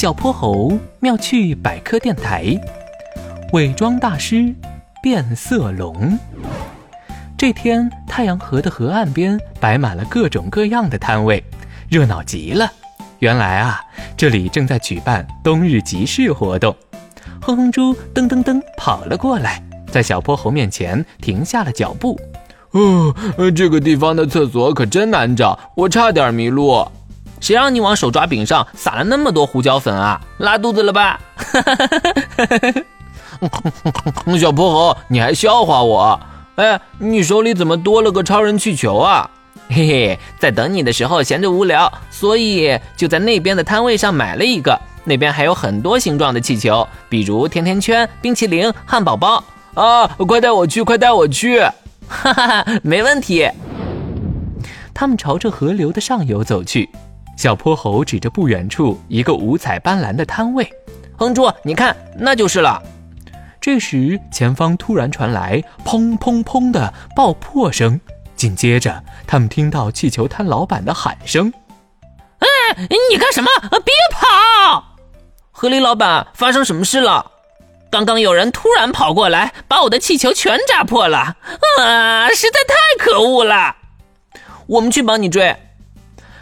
小泼猴妙趣百科电台，伪装大师变色龙。这天，太阳河的河岸边摆满了各种各样的摊位，热闹极了。原来啊，这里正在举办冬日集市活动。哼哼猪噔噔噔跑了过来，在小泼猴面前停下了脚步。哦，这个地方的厕所可真难找，我差点迷路。谁让你往手抓饼上撒了那么多胡椒粉啊？拉肚子了吧？小泼猴，你还笑话我？哎，你手里怎么多了个超人气球啊？嘿嘿，在等你的时候闲着无聊，所以就在那边的摊位上买了一个。那边还有很多形状的气球，比如甜甜圈、冰淇淋、汉堡包。啊，快带我去，快带我去！哈哈哈，没问题。他们朝着河流的上游走去。小泼猴指着不远处一个五彩斑斓的摊位，哼猪，你看，那就是了。这时，前方突然传来砰砰砰的爆破声，紧接着，他们听到气球摊老板的喊声：“哎，你干什么？别跑！河狸老板，发生什么事了？刚刚有人突然跑过来，把我的气球全扎破了，啊，实在太可恶了！我们去帮你追。”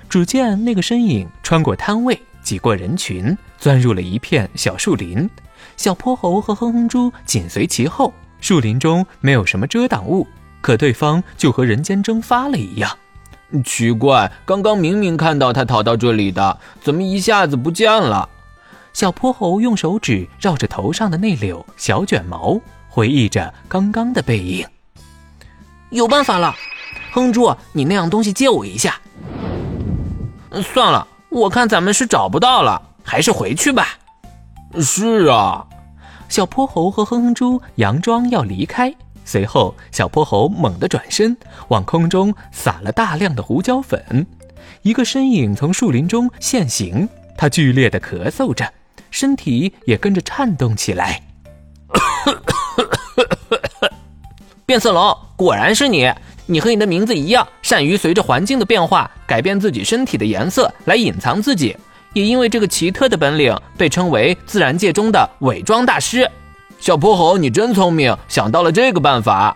只见那个身影穿过摊位，挤过人群，钻入了一片小树林。小泼猴和哼哼猪紧随其后。树林中没有什么遮挡物，可对方就和人间蒸发了一样。奇怪，刚刚明明看到他逃到这里的，怎么一下子不见了？小泼猴用手指绕着头上的那绺小卷毛，回忆着刚刚的背影。有办法了，哼猪，你那样东西借我一下。算了，我看咱们是找不到了，还是回去吧。是啊，小泼猴和哼哼猪佯装要离开，随后小泼猴猛地转身，往空中撒了大量的胡椒粉。一个身影从树林中现形，他剧烈的咳嗽着，身体也跟着颤动起来。变色龙，果然是你。你和你的名字一样，善于随着环境的变化改变自己身体的颜色来隐藏自己，也因为这个奇特的本领，被称为自然界中的伪装大师。小泼猴，你真聪明，想到了这个办法。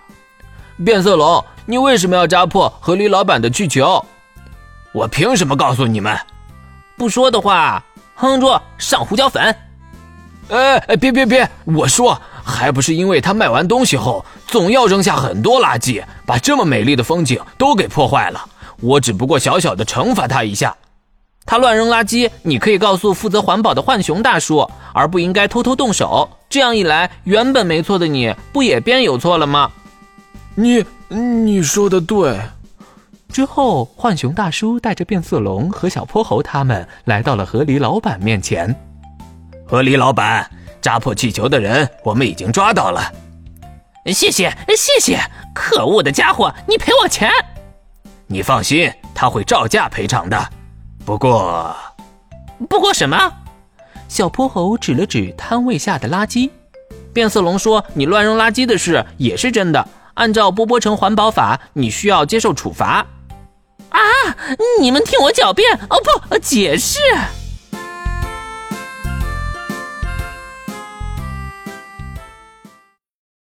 变色龙，你为什么要扎破河狸老板的气球？我凭什么告诉你们？不说的话，哼住，上胡椒粉。哎哎，别别别，我说。还不是因为他卖完东西后总要扔下很多垃圾，把这么美丽的风景都给破坏了。我只不过小小的惩罚他一下。他乱扔垃圾，你可以告诉负责环保的浣熊大叔，而不应该偷偷动手。这样一来，原本没错的你不也变有错了吗？你你说的对。之后，浣熊大叔带着变色龙和小泼猴他们来到了河狸老板面前。河狸老板。扎破气球的人，我们已经抓到了。谢谢，谢谢！可恶的家伙，你赔我钱！你放心，他会照价赔偿的。不过，不过什么？小泼猴指了指摊位下的垃圾。变色龙说：“你乱扔垃圾的事也是真的。按照波波城环保法，你需要接受处罚。”啊！你们听我狡辩！哦不，解释。